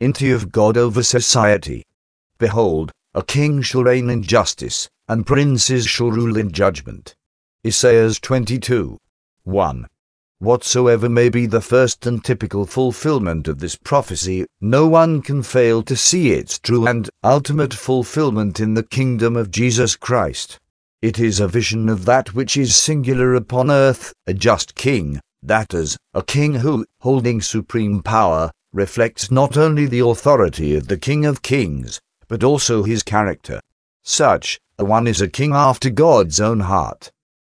Sovereignty of God over society. Behold, a king shall reign in justice, and princes shall rule in judgment. Isaiah 22. 1. Whatsoever may be the first and typical fulfillment of this prophecy, no one can fail to see its true and ultimate fulfillment in the kingdom of Jesus Christ. It is a vision of that which is singular upon earth, a just king, that is, a king who, holding supreme power, reflects not only the authority of the King of Kings, but also his character. Such a one is a king after God's own heart.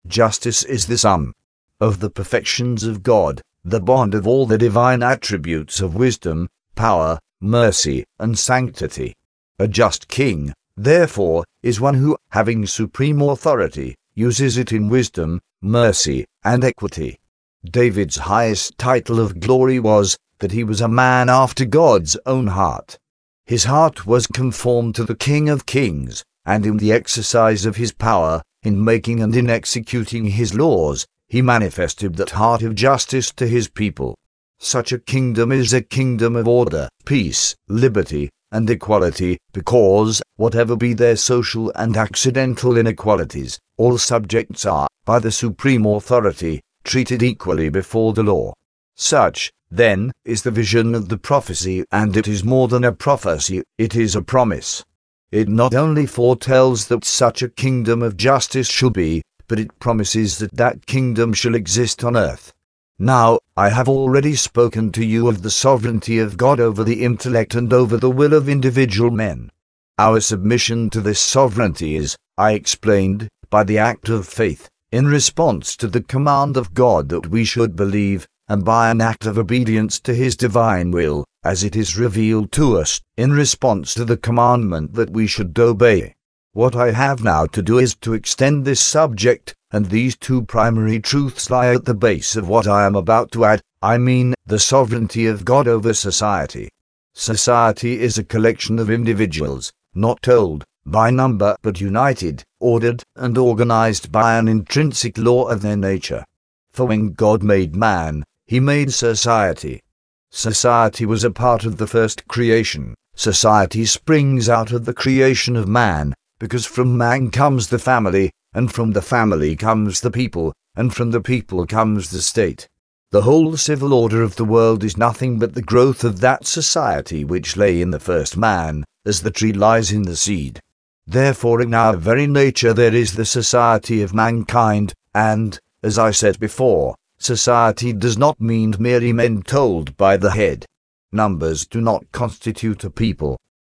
Justice is the sum of the perfections of God, the bond of all the divine attributes of wisdom, power, mercy, and sanctity. A just king, therefore, is one who, having supreme authority, uses it in wisdom, mercy, and equity. David's highest title of glory was that he was a man after God's own heart. His heart was conformed to the King of Kings, and in the exercise of his power, in making and in executing his laws, he manifested that heart of justice to his people. Such a kingdom is a kingdom of order, peace, liberty, and equality, because, whatever be their social and accidental inequalities, all subjects are, by the supreme authority, treated equally before the law. Such, then, is the vision of the prophecy, and it is more than a prophecy, it is a promise. It not only foretells that such a kingdom of justice shall be, but it promises that that kingdom shall exist on earth. Now, I have already spoken to you of the sovereignty of God over the intellect and over the will of individual men. Our submission to this sovereignty is, I explained, by the act of faith, in response to the command of God that we should believe, and by an act of obedience to his divine will, as it is revealed to us, in response to the commandment that we should obey. What I have now to do is to extend this subject, and these two primary truths lie at the base of what I am about to add, I mean, the sovereignty of God over society. Society is a collection of individuals, not told, by number, but united, ordered, and organized by an intrinsic law of their nature. For when God made man, he made society. Society was a part of the first creation. Society springs out of the creation of man, because from man comes the family, and from the family comes the people, and from the people comes the state. The whole civil order of the world is nothing but the growth of that society which lay in the first man, as the tree lies in the seed. Therefore, in our very nature there is the society of mankind, and, as I said before, Society does not mean merely men told by the head. Numbers do not constitute a people.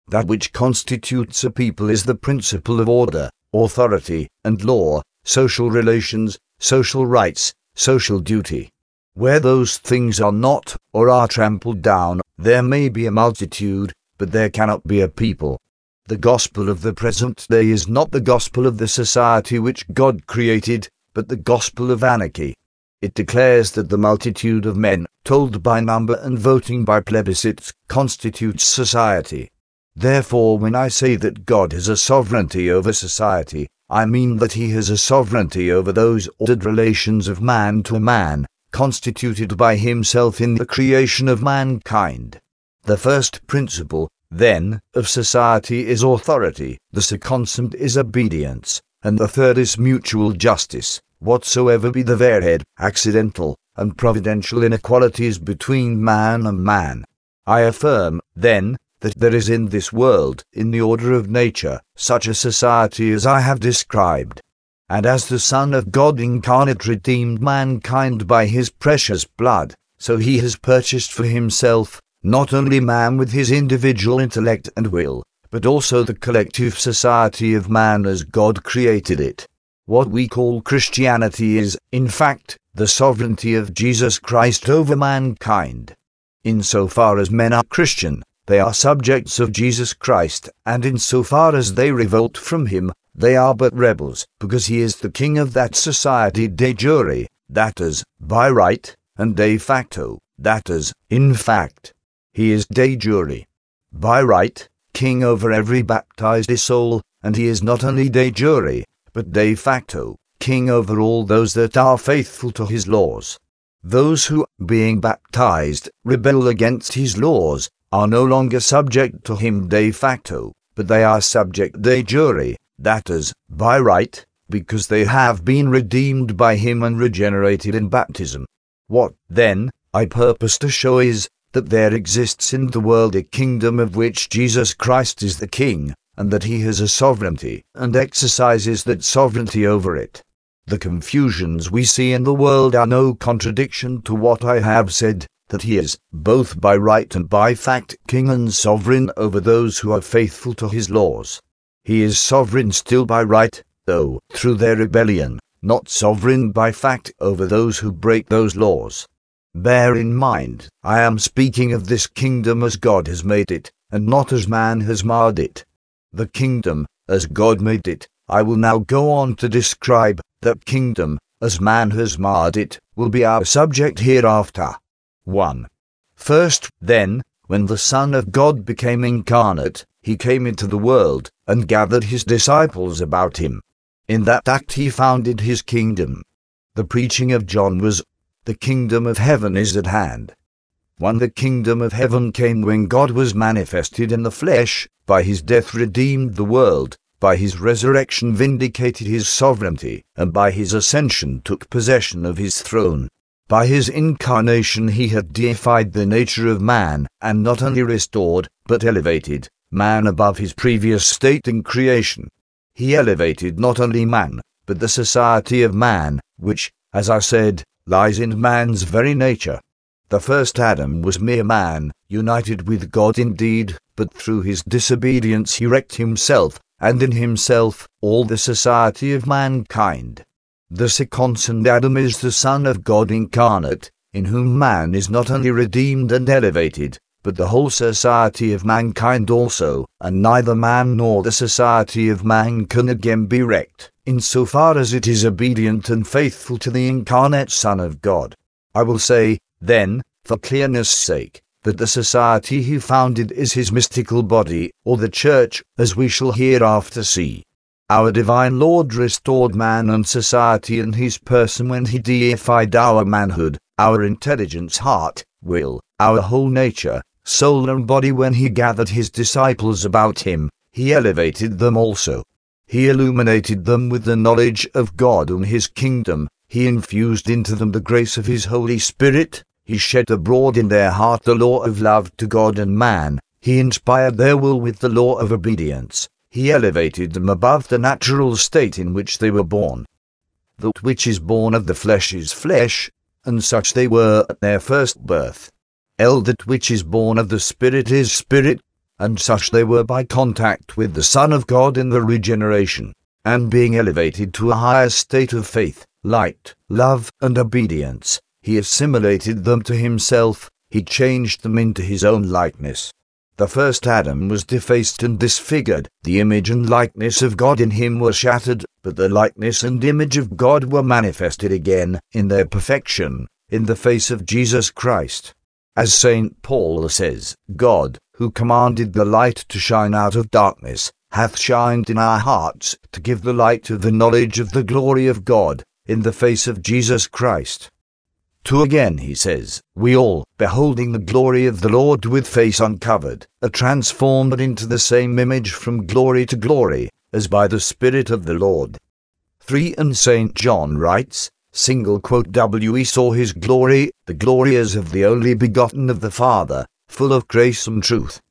That which constitutes a people is the principle of order, authority, and law, social relations, social rights, social duty. Where those things are not, or are trampled down, there may be a multitude, but there cannot be a people. The gospel of the present day is not the gospel of the society which God created, but the gospel of anarchy. It declares that the multitude of men, told by number and voting by plebiscites, constitutes society. Therefore, when I say that God has a sovereignty over society, I mean that he has a sovereignty over those ordered relations of man to man, constituted by himself in the creation of mankind. The first principle, then, of society is authority, the second is obedience, and the third is mutual justice whatsoever be the varied, accidental, and providential inequalities between man and man. I affirm, then, that there is in this world, in the order of nature, such a society as I have described. And as the Son of God incarnate redeemed mankind by his precious blood, so he has purchased for himself, not only man with his individual intellect and will, but also the collective society of man as God created it. What we call Christianity is, in fact, the sovereignty of Jesus Christ over mankind. In so far as men are Christian, they are subjects of Jesus Christ, and in so far as they revolt from him, they are but rebels, because he is the king of that society de jure, that is, by right, and de facto, that is, in fact. He is de jure, by right, king over every baptized soul, and he is not only de jure, but de facto, king over all those that are faithful to his laws. Those who, being baptized, rebel against his laws, are no longer subject to him de facto, but they are subject de jure, that is, by right, because they have been redeemed by him and regenerated in baptism. What, then, I purpose to show is, that there exists in the world a kingdom of which Jesus Christ is the King, and that he has a sovereignty, and exercises that sovereignty over it. The confusions we see in the world are no contradiction to what I have said, that he is, both by right and by fact, king and sovereign over those who are faithful to his laws. He is sovereign still by right, though, through their rebellion, not sovereign by fact over those who break those laws. Bear in mind, I am speaking of this kingdom as God has made it, and not as man has marred it. The kingdom, as God made it, I will now go on to describe, that kingdom, as man has marred it, will be our subject hereafter. 1. First, then, when the Son of God became incarnate, he came into the world, and gathered his disciples about him. In that act he founded his kingdom. The preaching of John was the kingdom of heaven is at hand. 1. The kingdom of heaven came when God was manifested in the flesh, by his death redeemed the world, by his resurrection vindicated his sovereignty, and by his ascension took possession of his throne. By his incarnation he had deified the nature of man, and not only restored, but elevated, man above his previous state in creation. He elevated not only man, but the society of man, which, as I said, lies in man's very nature. The first Adam was mere man, united with God indeed, but through his disobedience he wrecked himself, and in himself, all the society of mankind. The second Adam is the Son of God incarnate, in whom man is not only redeemed and elevated, but the whole society of mankind also, and neither man nor the society of man can again be wrecked in so far as it is obedient and faithful to the incarnate Son of God. I will say, then, for clearness' sake, that the society he founded is his mystical body, or the church, as we shall hereafter see. Our divine Lord restored man and society in his person when he deified our manhood, our intelligence, heart, will, our whole nature, soul, and body when he gathered his disciples about him. He elevated them also. He illuminated them with the knowledge of God and his kingdom. He infused into them the grace of his Holy Spirit. He shed abroad in their heart the law of love to God and man. He inspired their will with the law of obedience. He elevated them above the natural state in which they were born. That which is born of the flesh is flesh, and such they were at their first birth. El that which is born of the Spirit is spirit, and such they were by contact with the Son of God in the regeneration, and being elevated to a higher state of faith, light, love, and obedience, he assimilated them to himself, he changed them into his own likeness. The first Adam was defaced and disfigured, the image and likeness of God in him were shattered, but the likeness and image of God were manifested again, in their perfection, in the face of Jesus Christ. As St. Paul says, God, who commanded the light to shine out of darkness, hath shined in our hearts to give the light of the knowledge of the glory of God in the face of Jesus Christ. To again he says, We all, beholding the glory of the Lord with face uncovered, are transformed into the same image from glory to glory, as by the Spirit of the Lord. 3 and St. John writes, single quote We saw his glory, the glory as of the only begotten of the Father, full of grace and truth.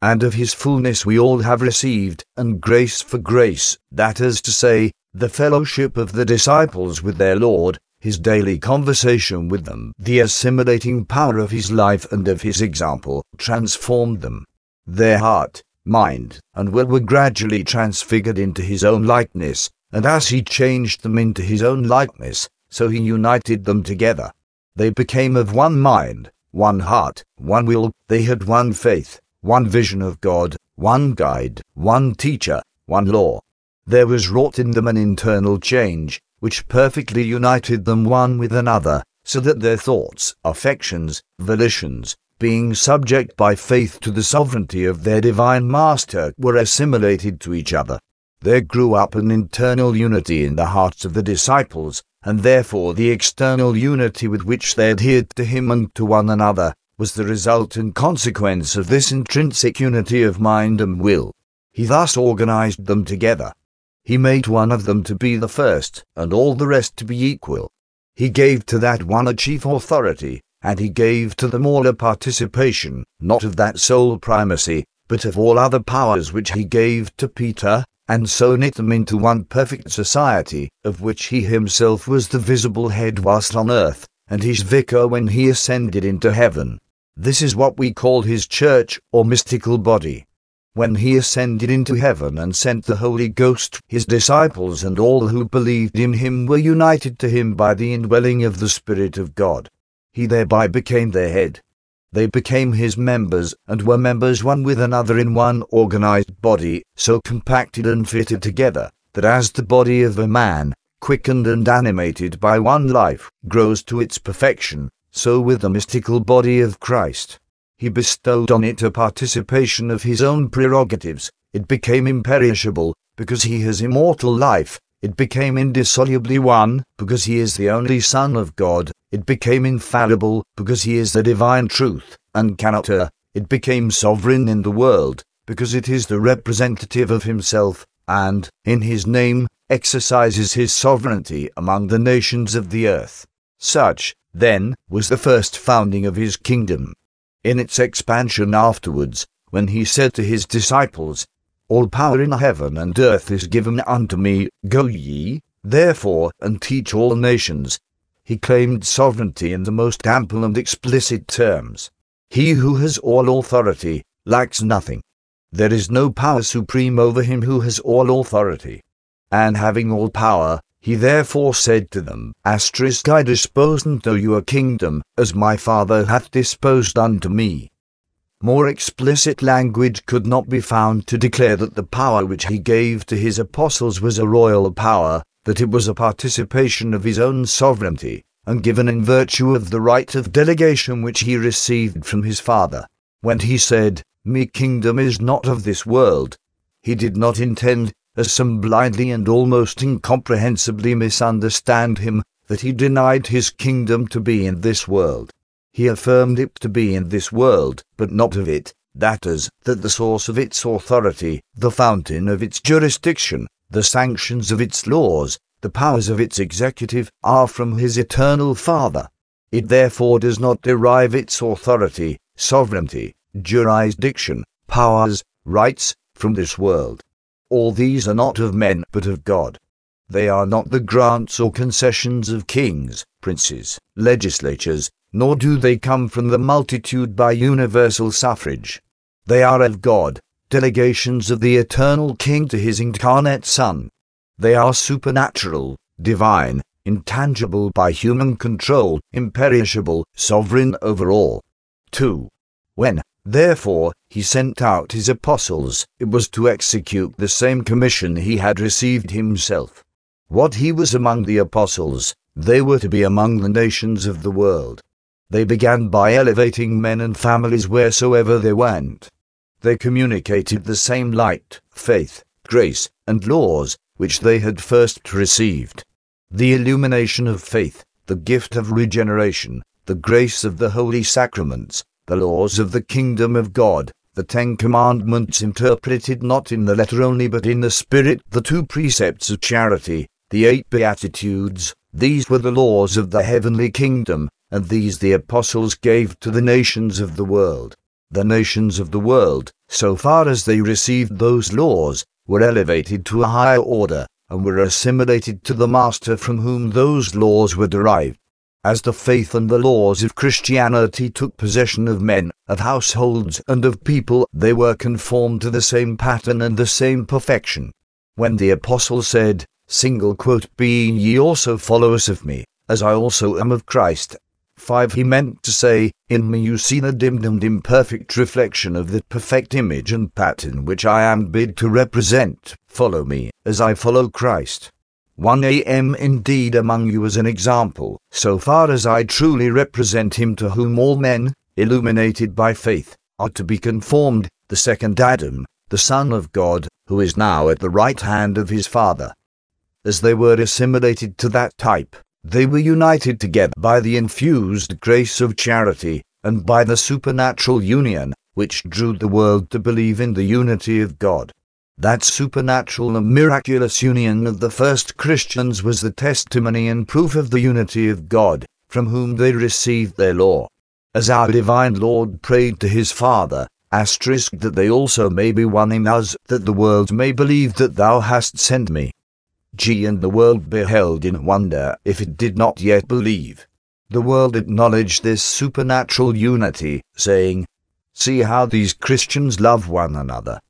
And of his fullness we all have received, and grace for grace, that is to say, the fellowship of the disciples with their Lord, his daily conversation with them, the assimilating power of his life and of his example, transformed them. Their heart, mind, and will were gradually transfigured into his own likeness, and as he changed them into his own likeness, so he united them together. They became of one mind, one heart, one will, they had one faith, one vision of God, one guide, one teacher, one law. There was wrought in them an internal change, which perfectly united them one with another, so that their thoughts, affections, volitions, being subject by faith to the sovereignty of their divine Master, were assimilated to each other. There grew up an internal unity in the hearts of the disciples, and therefore the external unity with which they adhered to him and to one another was the result and consequence of this intrinsic unity of mind and will. He thus organized them together. He made one of them to be the first, and all the rest to be equal. He gave to that one a chief authority, and he gave to them all a participation, not of that sole primacy, but of all other powers which he gave to Peter, and so knit them into one perfect society, of which he himself was the visible head whilst on earth, and his vicar when he ascended into heaven. This is what we call his church, or mystical body. When he ascended into heaven and sent the Holy Ghost, his disciples and all who believed in him were united to him by the indwelling of the Spirit of God. He thereby became their head. They became his members, and were members one with another in one organized body, so compacted and fitted together, that as the body of a man, quickened and animated by one life, grows to its perfection, so with the mystical body of Christ. He bestowed on it a participation of his own prerogatives, it became imperishable, because he has immortal life, it became indissolubly one, because he is the only Son of God. It became infallible, because he is the divine truth, and cannot err. It became sovereign in the world, because it is the representative of himself, and, in his name, exercises his sovereignty among the nations of the earth. Such, then, was the first founding of his kingdom. In its expansion afterwards, when he said to his disciples, all power in heaven and earth is given unto me. Go ye, therefore, and teach all nations. He claimed sovereignty in the most ample and explicit terms. He who has all authority lacks nothing. There is no power supreme over him who has all authority. And having all power, he therefore said to them, Asterisk I dispose unto you a kingdom, as my Father hath disposed unto me. More explicit language could not be found to declare that the power which he gave to his apostles was a royal power, that it was a participation of his own sovereignty, and given in virtue of the right of delegation which he received from his Father. When he said, Me kingdom is not of this world, he did not intend, as some blindly and almost incomprehensibly misunderstand him, that he denied his kingdom to be in this world. He affirmed it to be in this world, but not of it, that is, that the source of its authority, the fountain of its jurisdiction, the sanctions of its laws, the powers of its executive, are from his eternal Father. It therefore does not derive its authority, sovereignty, jurisdiction, powers, rights, from this world. All these are not of men, but of God. They are not the grants or concessions of kings, princes, legislatures, nor do they come from the multitude by universal suffrage. They are of God, delegations of the eternal King to his incarnate Son. They are supernatural, divine, intangible by human control, imperishable, sovereign over all. 2. When, therefore, he sent out his apostles, it was to execute the same commission he had received himself. What he was among the apostles, they were to be among the nations of the world. They began by elevating men and families wheresoever they went. They communicated the same light, faith, grace, and laws which they had first received. The illumination of faith, the gift of regeneration, the grace of the holy sacraments, the laws of the kingdom of God, the Ten Commandments interpreted not in the letter only but in the spirit, the two precepts of charity, the eight Beatitudes, these were the laws of the heavenly kingdom, and these the apostles gave to the nations of the world. The nations of the world, so far as they received those laws, were elevated to a higher order, and were assimilated to the Master from whom those laws were derived. As the faith and the laws of Christianity took possession of men, of households, and of people, they were conformed to the same pattern and the same perfection. When the apostle said, single quote, Be ye also followers of me, as I also am of Christ, 5 He meant to say, In me you see the dimmed and imperfect reflection of the perfect image and pattern which I am bid to represent. Follow me, as I follow Christ. 1 am indeed among you as an example, so far as I truly represent him to whom all men, illuminated by faith, are to be conformed, the second Adam, the Son of God, who is now at the right hand of his Father. As they were assimilated to that type, they were united together by the infused grace of charity, and by the supernatural union, which drew the world to believe in the unity of God. That supernatural and miraculous union of the first Christians was the testimony and proof of the unity of God, from whom they received their law. As our divine Lord prayed to his Father, asterisk that they also may be one in us, that the world may believe that thou hast sent me. G. And the world beheld in wonder if it did not yet believe. The world acknowledged this supernatural unity, saying, See how these Christians love one another.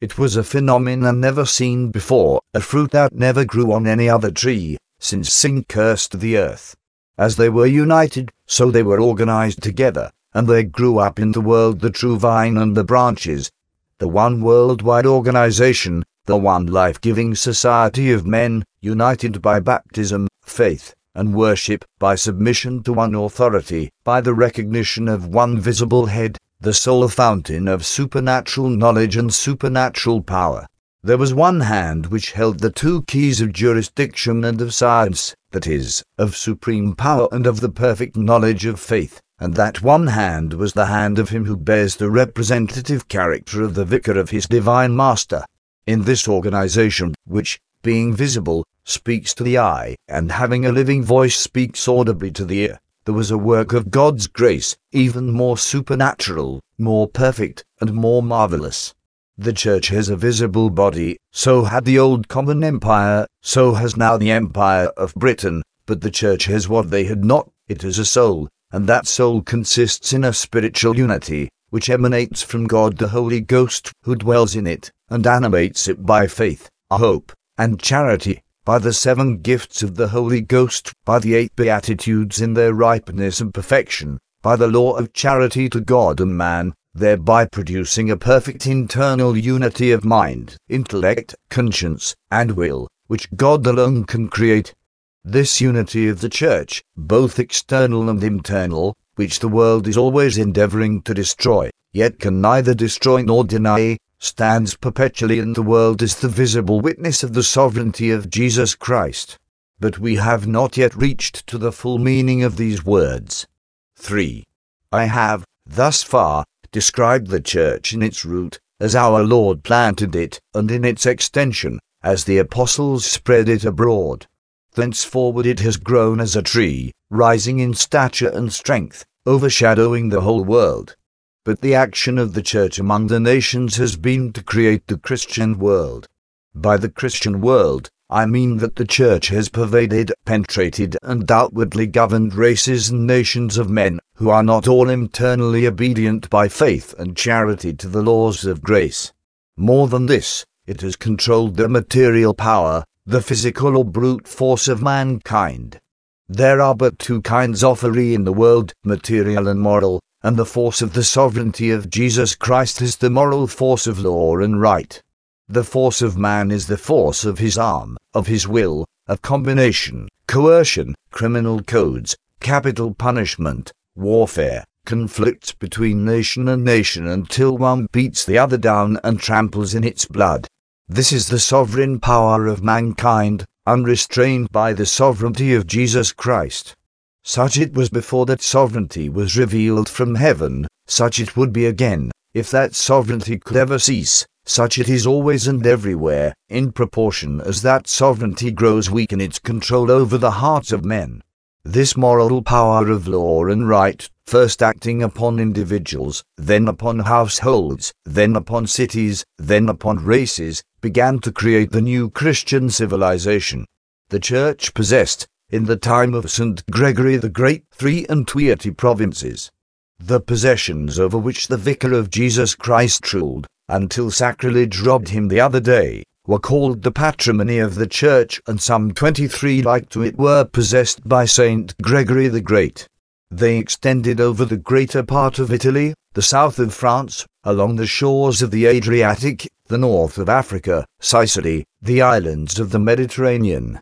It was a phenomenon never seen before, a fruit that never grew on any other tree, since sin cursed the earth. As they were united, so they were organized together, and there grew up in the world the true vine and the branches, the one worldwide organization, the one life-giving society of men, united by baptism, faith, and worship, by submission to one authority, by the recognition of one visible head, the sole fountain of supernatural knowledge and supernatural power. There was one hand which held the two keys of jurisdiction and of science, that is, of supreme power and of the perfect knowledge of faith, and that one hand was the hand of him who bears the representative character of the vicar of his divine master. In this organization, which, being visible, speaks to the eye, and having a living voice speaks audibly to the ear, there was a work of God's grace, even more supernatural, more perfect, and more marvelous. The Church has a visible body, so had the old common empire, so has now the empire of Britain, but the Church has what they had not, it has a soul, and that soul consists in a spiritual unity, which emanates from God the Holy Ghost, who dwells in it, and animates it by faith, hope, and charity by the seven gifts of the Holy Ghost, by the eight Beatitudes in their ripeness and perfection, by the law of charity to God and man, thereby producing a perfect internal unity of mind, intellect, conscience, and will, which God alone can create. This unity of the Church, both external and internal, which the world is always endeavoring to destroy, yet can neither destroy nor deny, stands perpetually in the world as the visible witness of the sovereignty of Jesus Christ. But we have not yet reached to the full meaning of these words. 3. I have, thus far, described the Church in its root, as our Lord planted it, and in its extension, as the apostles spread it abroad. Thenceforward it has grown as a tree, rising in stature and strength, overshadowing the whole world but the action of the Church among the nations has been to create the Christian world. By the Christian world, I mean that the Church has pervaded, penetrated, and outwardly governed races and nations of men who are not all internally obedient by faith and charity to the laws of grace. More than this, it has controlled the material power, the physical or brute force of mankind. There are but two kinds of free in the world, material and moral, and the force of the sovereignty of Jesus Christ is the moral force of law and right. The force of man is the force of his arm, of his will, of combination, coercion, criminal codes, capital punishment, warfare, conflicts between nation and nation until one beats the other down and tramples in its blood. This is the sovereign power of mankind, unrestrained by the sovereignty of Jesus Christ. Such it was before that sovereignty was revealed from heaven, such it would be again, if that sovereignty could ever cease, such it is always and everywhere, in proportion as that sovereignty grows weak in its control over the hearts of men. This moral power of law and right, first acting upon individuals, then upon households, then upon cities, then upon races, began to create the new Christian civilization. The Church possessed, in the time of St. Gregory the Great, three and twenty provinces. The possessions over which the vicar of Jesus Christ ruled, until sacrilege robbed him the other day, were called the patrimony of the Church, and some twenty-three like to it were possessed by St. Gregory the Great. They extended over the greater part of Italy, the south of France, along the shores of the Adriatic, the north of Africa, Sicily, the islands of the Mediterranean,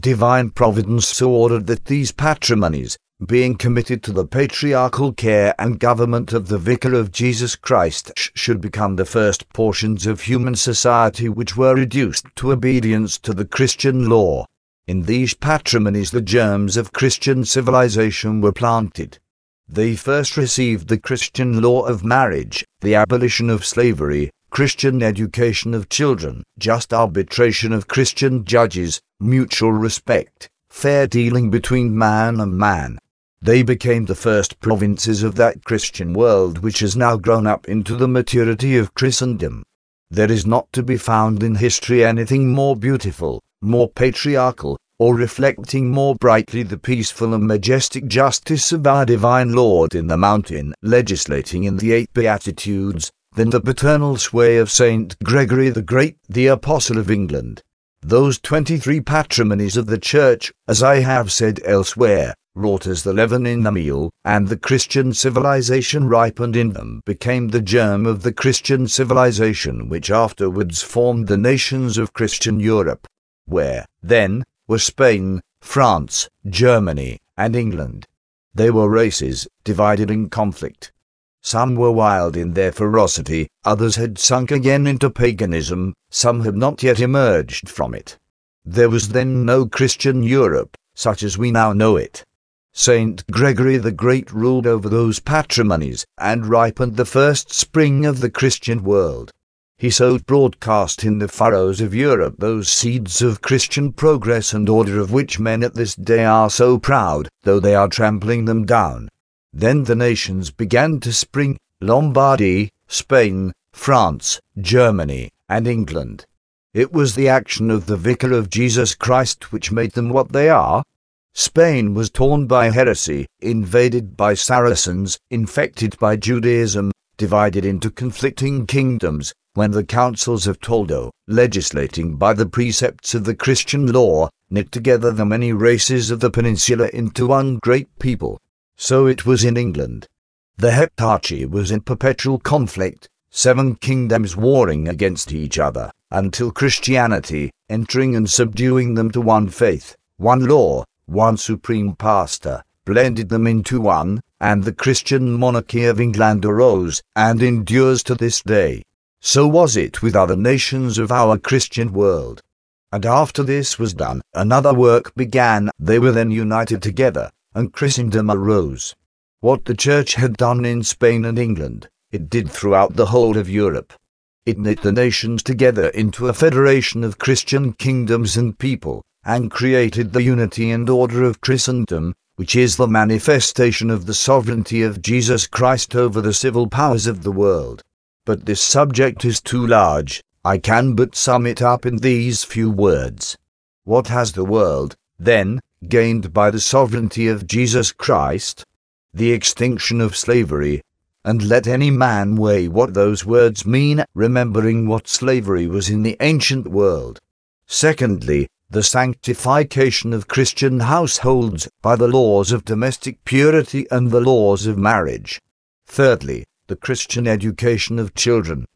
Divine providence so ordered that these patrimonies, being committed to the patriarchal care and government of the Vicar of Jesus Christ, should become the first portions of human society which were reduced to obedience to the Christian law. In these patrimonies the germs of Christian civilization were planted. They first received the Christian law of marriage, the abolition of slavery, Christian education of children, just arbitration of Christian judges, mutual respect, fair dealing between man and man. They became the first provinces of that Christian world which has now grown up into the maturity of Christendom. There is not to be found in history anything more beautiful, more patriarchal, or reflecting more brightly the peaceful and majestic justice of our divine Lord in the mountain, legislating in the eight Beatitudes, than the paternal sway of Saint Gregory the Great, the Apostle of England. Those twenty-three patrimonies of the Church, as I have said elsewhere, wrought as the leaven in the meal, and the Christian civilization ripened in them, became the germ of the Christian civilization which afterwards formed the nations of Christian Europe, where, then, were Spain, France, Germany, and England. They were races, divided in conflict. Some were wild in their ferocity, others had sunk again into paganism, some had not yet emerged from it. There was then no Christian Europe, such as we now know it. Saint Gregory the Great ruled over those patrimonies, and ripened the first spring of the Christian world. He sowed broadcast in the furrows of Europe those seeds of Christian progress and order of which men at this day are so proud, though they are trampling them down. Then the nations began to spring Lombardy, Spain, France, Germany, and England. It was the action of the Vicar of Jesus Christ which made them what they are. Spain was torn by heresy, invaded by Saracens, infected by Judaism, divided into conflicting kingdoms, when the councils of Toledo, legislating by the precepts of the Christian law, knit together the many races of the peninsula into one great people. So it was in England. The Heptarchy was in perpetual conflict, seven kingdoms warring against each other, until Christianity, entering and subduing them to one faith, one law, one supreme pastor, blended them into one, and the Christian monarchy of England arose, and endures to this day. So was it with other nations of our Christian world. And after this was done, another work began, they were then united together, and Christendom arose. What the Church had done in Spain and England, it did throughout the whole of Europe. It knit the nations together into a federation of Christian kingdoms and people, and created the unity and order of Christendom, which is the manifestation of the sovereignty of Jesus Christ over the civil powers of the world. But this subject is too large, I can but sum it up in these few words. What has the world, then, gained by the sovereignty of Jesus Christ, the extinction of slavery, and let any man weigh what those words mean, remembering what slavery was in the ancient world. Secondly, the sanctification of Christian households by the laws of domestic purity and the laws of marriage. Thirdly, the Christian education of children,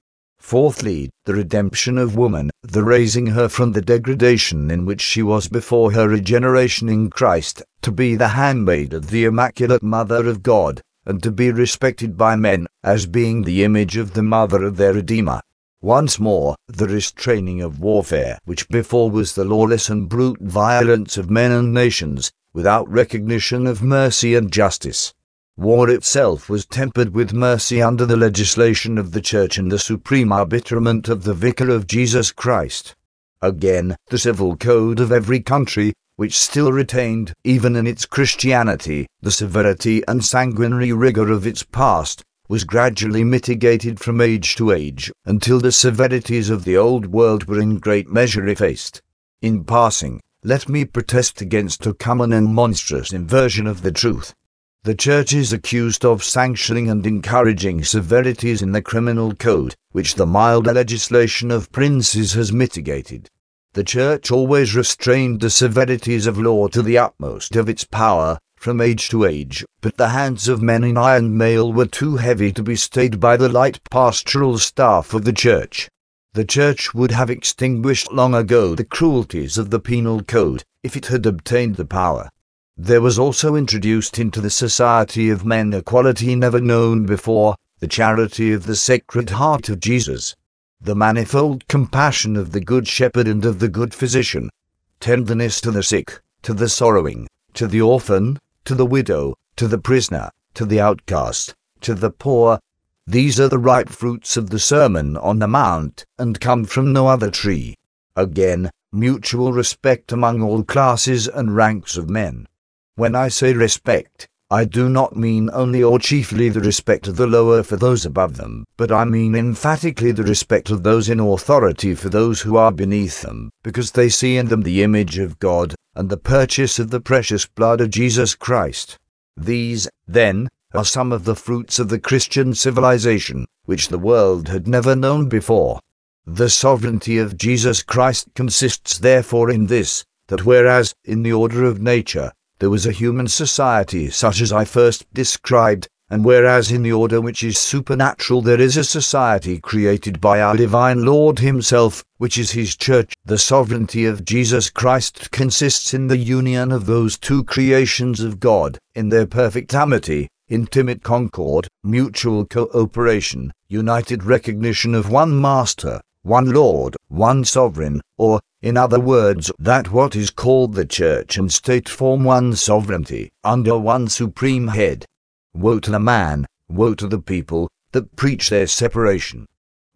Fourthly, the redemption of woman, the raising her from the degradation in which she was before her regeneration in Christ, to be the handmaid of the Immaculate Mother of God, and to be respected by men, as being the image of the Mother of their Redeemer. Once more, the restraining of warfare, which before was the lawless and brute violence of men and nations, without recognition of mercy and justice. War itself was tempered with mercy under the legislation of the Church and the supreme arbitrament of the Vicar of Jesus Christ. Again, the civil code of every country, which still retained, even in its Christianity, the severity and sanguinary rigour of its past, was gradually mitigated from age to age, until the severities of the old world were in great measure effaced. In passing, let me protest against a common and monstrous inversion of the truth. The Church is accused of sanctioning and encouraging severities in the criminal code, which the milder legislation of princes has mitigated. The Church always restrained the severities of law to the utmost of its power, from age to age, but the hands of men in iron mail were too heavy to be stayed by the light pastoral staff of the Church. The Church would have extinguished long ago the cruelties of the penal code, if it had obtained the power. There was also introduced into the society of men a quality never known before, the charity of the Sacred Heart of Jesus, the manifold compassion of the Good Shepherd and of the Good Physician, tenderness to the sick, to the sorrowing, to the orphan, to the widow, to the prisoner, to the outcast, to the poor. These are the ripe fruits of the Sermon on the Mount, and come from no other tree. Again, mutual respect among all classes and ranks of men. When I say respect, I do not mean only or chiefly the respect of the lower for those above them, but I mean emphatically the respect of those in authority for those who are beneath them, because they see in them the image of God and the purchase of the precious blood of Jesus Christ. These, then, are some of the fruits of the Christian civilization, which the world had never known before. The sovereignty of Jesus Christ consists therefore in this, that whereas, in the order of nature, there was a human society such as I first described, and whereas in the order which is supernatural there is a society created by our divine Lord Himself, which is His church, the sovereignty of Jesus Christ consists in the union of those two creations of God, in their perfect amity, intimate concord, mutual cooperation, united recognition of one Master, one Lord, one Sovereign, or, in other words, that what is called the Church and State form one sovereignty, under one supreme head. Woe to the man, woe to the people, that preach their separation.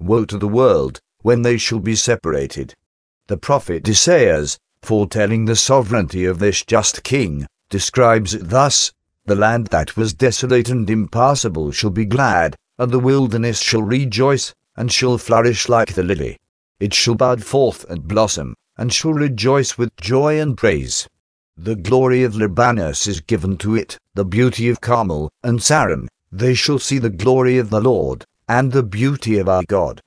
Woe to the world, when they shall be separated. The prophet Isaiah, foretelling the sovereignty of this just king, describes it thus The land that was desolate and impassable shall be glad, and the wilderness shall rejoice, and shall flourish like the lily. It shall bud forth and blossom, and shall rejoice with joy and praise. The glory of Libanus is given to it, the beauty of Carmel and Saron. They shall see the glory of the Lord, and the beauty of our God.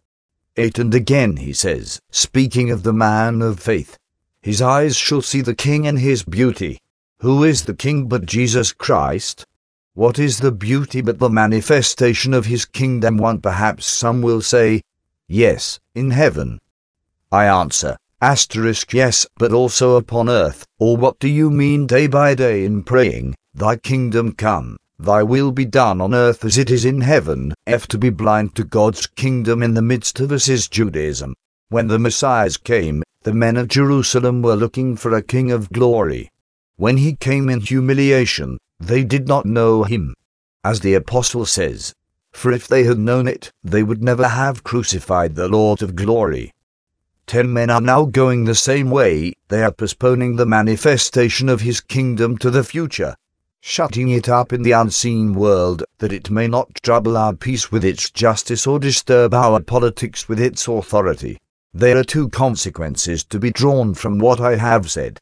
8 And again he says, speaking of the man of faith, His eyes shall see the King and his beauty. Who is the King but Jesus Christ? What is the beauty but the manifestation of his kingdom? One perhaps some will say, Yes, in heaven. I answer, asterisk yes, but also upon earth. Or what do you mean day by day in praying, Thy kingdom come, Thy will be done on earth as it is in heaven? F to be blind to God's kingdom in the midst of us is Judaism. When the Messias came, the men of Jerusalem were looking for a king of glory. When he came in humiliation, they did not know him. As the apostle says, For if they had known it, they would never have crucified the Lord of glory. Ten men are now going the same way, they are postponing the manifestation of his kingdom to the future, shutting it up in the unseen world, that it may not trouble our peace with its justice or disturb our politics with its authority. There are two consequences to be drawn from what I have said.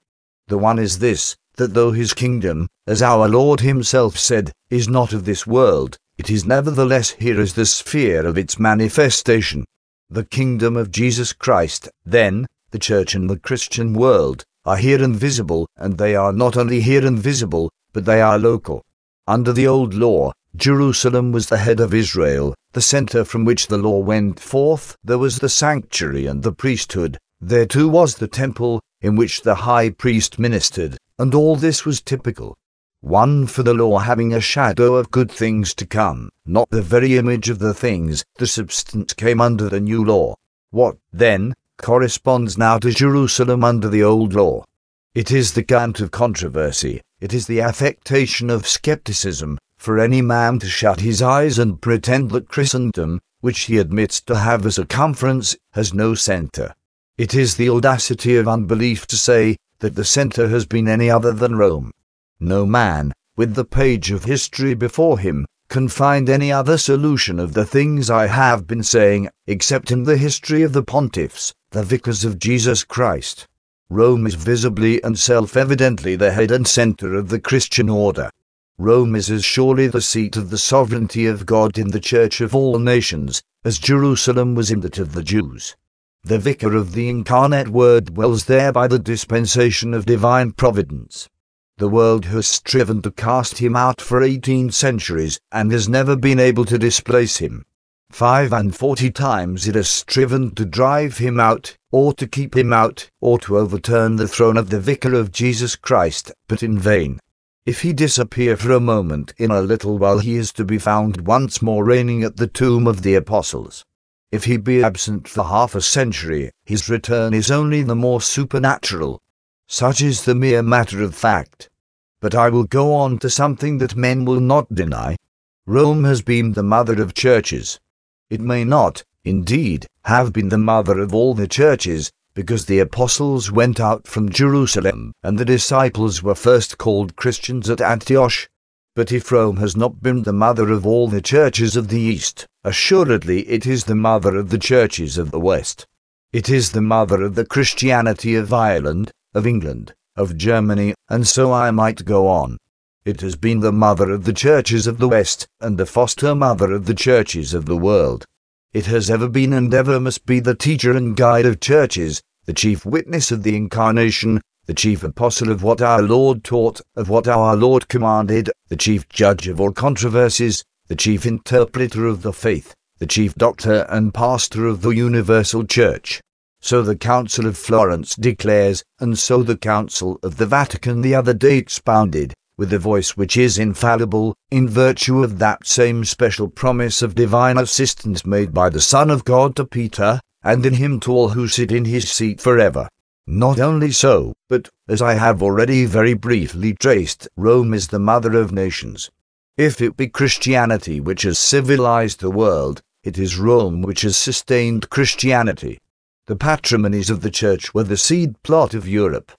The one is this, that though his kingdom, as our Lord himself said, is not of this world, it is nevertheless here as the sphere of its manifestation. The kingdom of Jesus Christ, then, the church and the Christian world, are here and visible, and they are not only here and visible, but they are local. Under the old law, Jerusalem was the head of Israel, the center from which the law went forth. There was the sanctuary and the priesthood. There too was the temple, in which the high priest ministered and all this was typical. One for the law having a shadow of good things to come, not the very image of the things, the substance came under the new law. What, then, corresponds now to Jerusalem under the old law? It is the cant of controversy, it is the affectation of skepticism, for any man to shut his eyes and pretend that Christendom, which he admits to have as a circumference, has no centre. It is the audacity of unbelief to say, that the center has been any other than Rome. No man, with the page of history before him, can find any other solution of the things I have been saying, except in the history of the pontiffs, the vicars of Jesus Christ. Rome is visibly and self-evidently the head and center of the Christian order. Rome is as surely the seat of the sovereignty of God in the church of all nations, as Jerusalem was in that of the Jews. The vicar of the incarnate Word dwells there by the dispensation of divine providence. The world has striven to cast him out for eighteen centuries, and has never been able to displace him. Five and forty times it has striven to drive him out, or to keep him out, or to overturn the throne of the Vicar of Jesus Christ, but in vain. If he disappear for a moment in a little while he is to be found once more reigning at the tomb of the apostles. If he be absent for half a century, his return is only the more supernatural. Such is the mere matter of fact. But I will go on to something that men will not deny. Rome has been the mother of churches. It may not, indeed, have been the mother of all the churches, because the apostles went out from Jerusalem, and the disciples were first called Christians at Antioch. But if Rome has not been the mother of all the churches of the East, assuredly it is the mother of the churches of the West. It is the mother of the Christianity of Ireland, of England, of Germany, and so I might go on. It has been the mother of the churches of the West, and the foster mother of the churches of the world. It has ever been and ever must be the teacher and guide of churches, the chief witness of the Incarnation, the chief apostle of what our Lord taught, of what our Lord commanded, the chief judge of all controversies, the chief interpreter of the faith, the chief doctor and pastor of the universal church. So the Council of Florence declares, and so the Council of the Vatican the other day expounded, with a voice which is infallible, in virtue of that same special promise of divine assistance made by the Son of God to Peter, and in him to all who sit in his seat forever. Not only so, but, as I have already very briefly traced, Rome is the mother of nations. If it be Christianity which has civilized the world, it is Rome which has sustained Christianity. The patrimonies of the Church were the seed plot of Europe.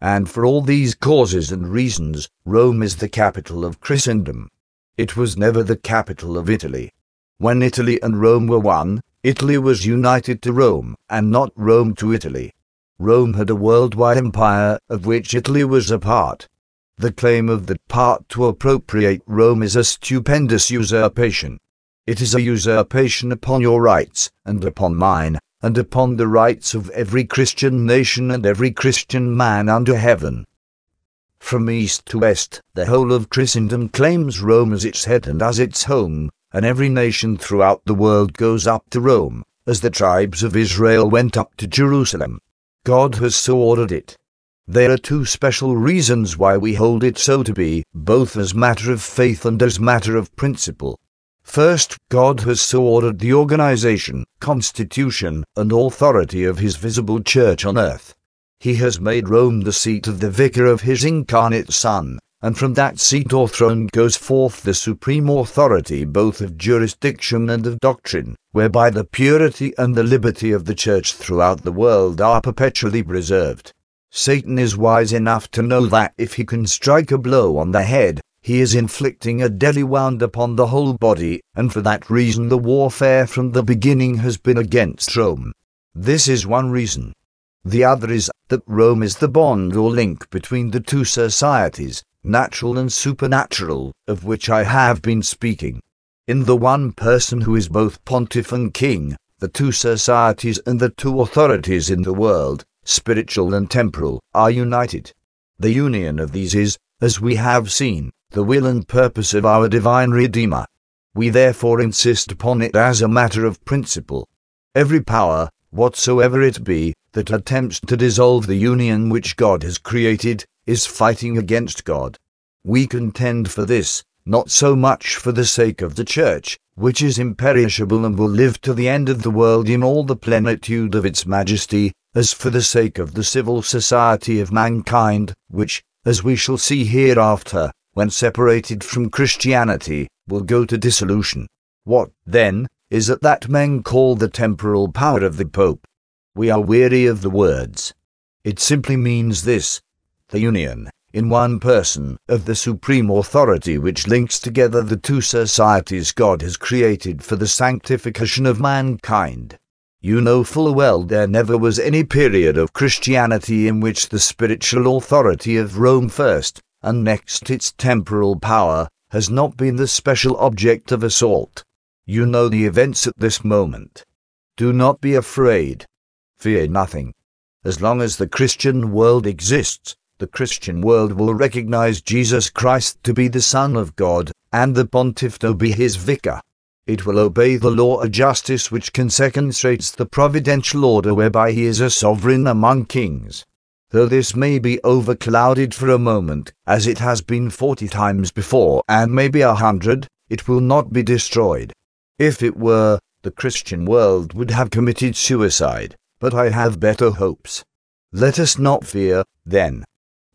And for all these causes and reasons, Rome is the capital of Christendom. It was never the capital of Italy. When Italy and Rome were one, Italy was united to Rome, and not Rome to Italy. Rome had a worldwide empire, of which Italy was a part. The claim of that part to appropriate Rome is a stupendous usurpation. It is a usurpation upon your rights, and upon mine, and upon the rights of every Christian nation and every Christian man under heaven. From east to west, the whole of Christendom claims Rome as its head and as its home, and every nation throughout the world goes up to Rome, as the tribes of Israel went up to Jerusalem. God has so ordered it. There are two special reasons why we hold it so to be, both as matter of faith and as matter of principle. First, God has so ordered the organization, constitution, and authority of His visible church on earth. He has made Rome the seat of the vicar of His incarnate Son, and from that seat or throne goes forth the supreme authority both of jurisdiction and of doctrine, whereby the purity and the liberty of the church throughout the world are perpetually preserved. Satan is wise enough to know that if he can strike a blow on the head, he is inflicting a deadly wound upon the whole body, and for that reason the warfare from the beginning has been against Rome. This is one reason. The other is that Rome is the bond or link between the two societies, natural and supernatural, of which I have been speaking. In the one person who is both pontiff and king, the two societies and the two authorities in the world, spiritual and temporal, are united. The union of these is, as we have seen, the will and purpose of our divine Redeemer. We therefore insist upon it as a matter of principle. Every power, whatsoever it be, that attempts to dissolve the union which God has created, is fighting against God. We contend for this, not so much for the sake of the Church, which is imperishable and will live to the end of the world in all the plenitude of its majesty, as for the sake of the civil society of mankind, which, as we shall see hereafter, when separated from Christianity, will go to dissolution. What, then, is it that men call the temporal power of the Pope? We are weary of the words. It simply means this the union, in one person, of the supreme authority which links together the two societies God has created for the sanctification of mankind. You know full well there never was any period of Christianity in which the spiritual authority of Rome first, and next its temporal power, has not been the special object of assault. You know the events at this moment. Do not be afraid. Fear nothing. As long as the Christian world exists, the Christian world will recognize Jesus Christ to be the Son of God, and the pontiff to be his vicar. It will obey the law of justice which consecrates the providential order whereby he is a sovereign among kings. Though this may be overclouded for a moment, as it has been forty times before, and maybe a hundred, it will not be destroyed. If it were, the Christian world would have committed suicide, but I have better hopes. Let us not fear, then.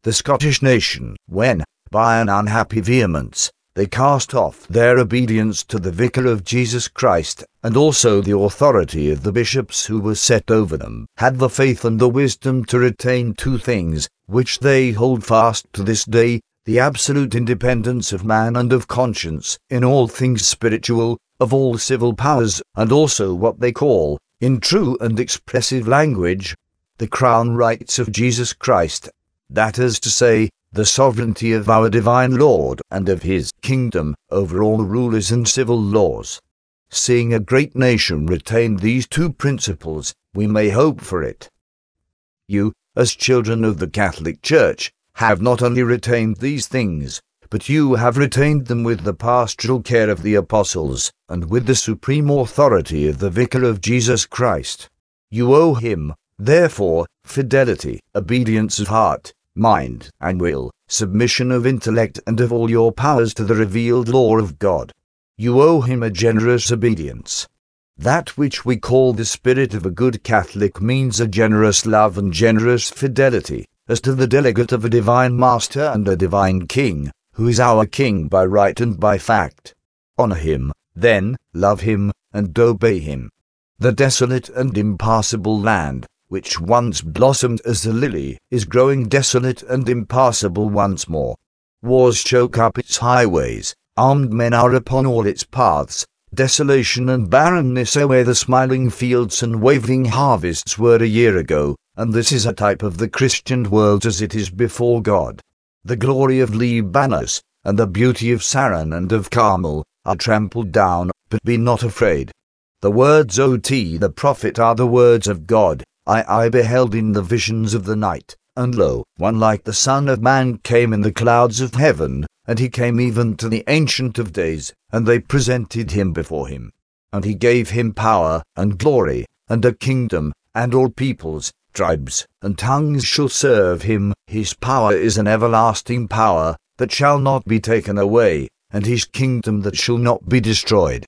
The Scottish nation, when, by an unhappy vehemence, they cast off their obedience to the vicar of Jesus Christ, and also the authority of the bishops who were set over them, had the faith and the wisdom to retain two things, which they hold fast to this day, the absolute independence of man and of conscience, in all things spiritual, of all civil powers, and also what they call, in true and expressive language, the crown rights of Jesus Christ, that is to say, the sovereignty of our divine Lord and of his kingdom over all rulers and civil laws. Seeing a great nation retain these two principles, we may hope for it. You, as children of the Catholic Church, have not only retained these things, but you have retained them with the pastoral care of the apostles, and with the supreme authority of the Vicar of Jesus Christ. You owe him, therefore, fidelity, obedience of heart, mind, and will, submission of intellect and of all your powers to the revealed law of God. You owe him a generous obedience. That which we call the spirit of a good Catholic means a generous love and generous fidelity, as to the delegate of a divine master and a divine king, who is our king by right and by fact. Honor him, then, love him, and obey him. The desolate and impassable land, which once blossomed as the lily, is growing desolate and impassable once more. Wars choke up its highways, armed men are upon all its paths, desolation and barrenness are where the smiling fields and waving harvests were a year ago, and this is a type of the Christian world as it is before God. The glory of Libanus, and the beauty of Saron and of Carmel, are trampled down, but be not afraid. The words O.T. the prophet are the words of God, I, I beheld in the visions of the night, and lo, one like the Son of Man came in the clouds of heaven, and he came even to the Ancient of Days, and they presented him before him. And he gave him power, and glory, and a kingdom, and all peoples, tribes, and tongues shall serve him. His power is an everlasting power, that shall not be taken away, and his kingdom that shall not be destroyed.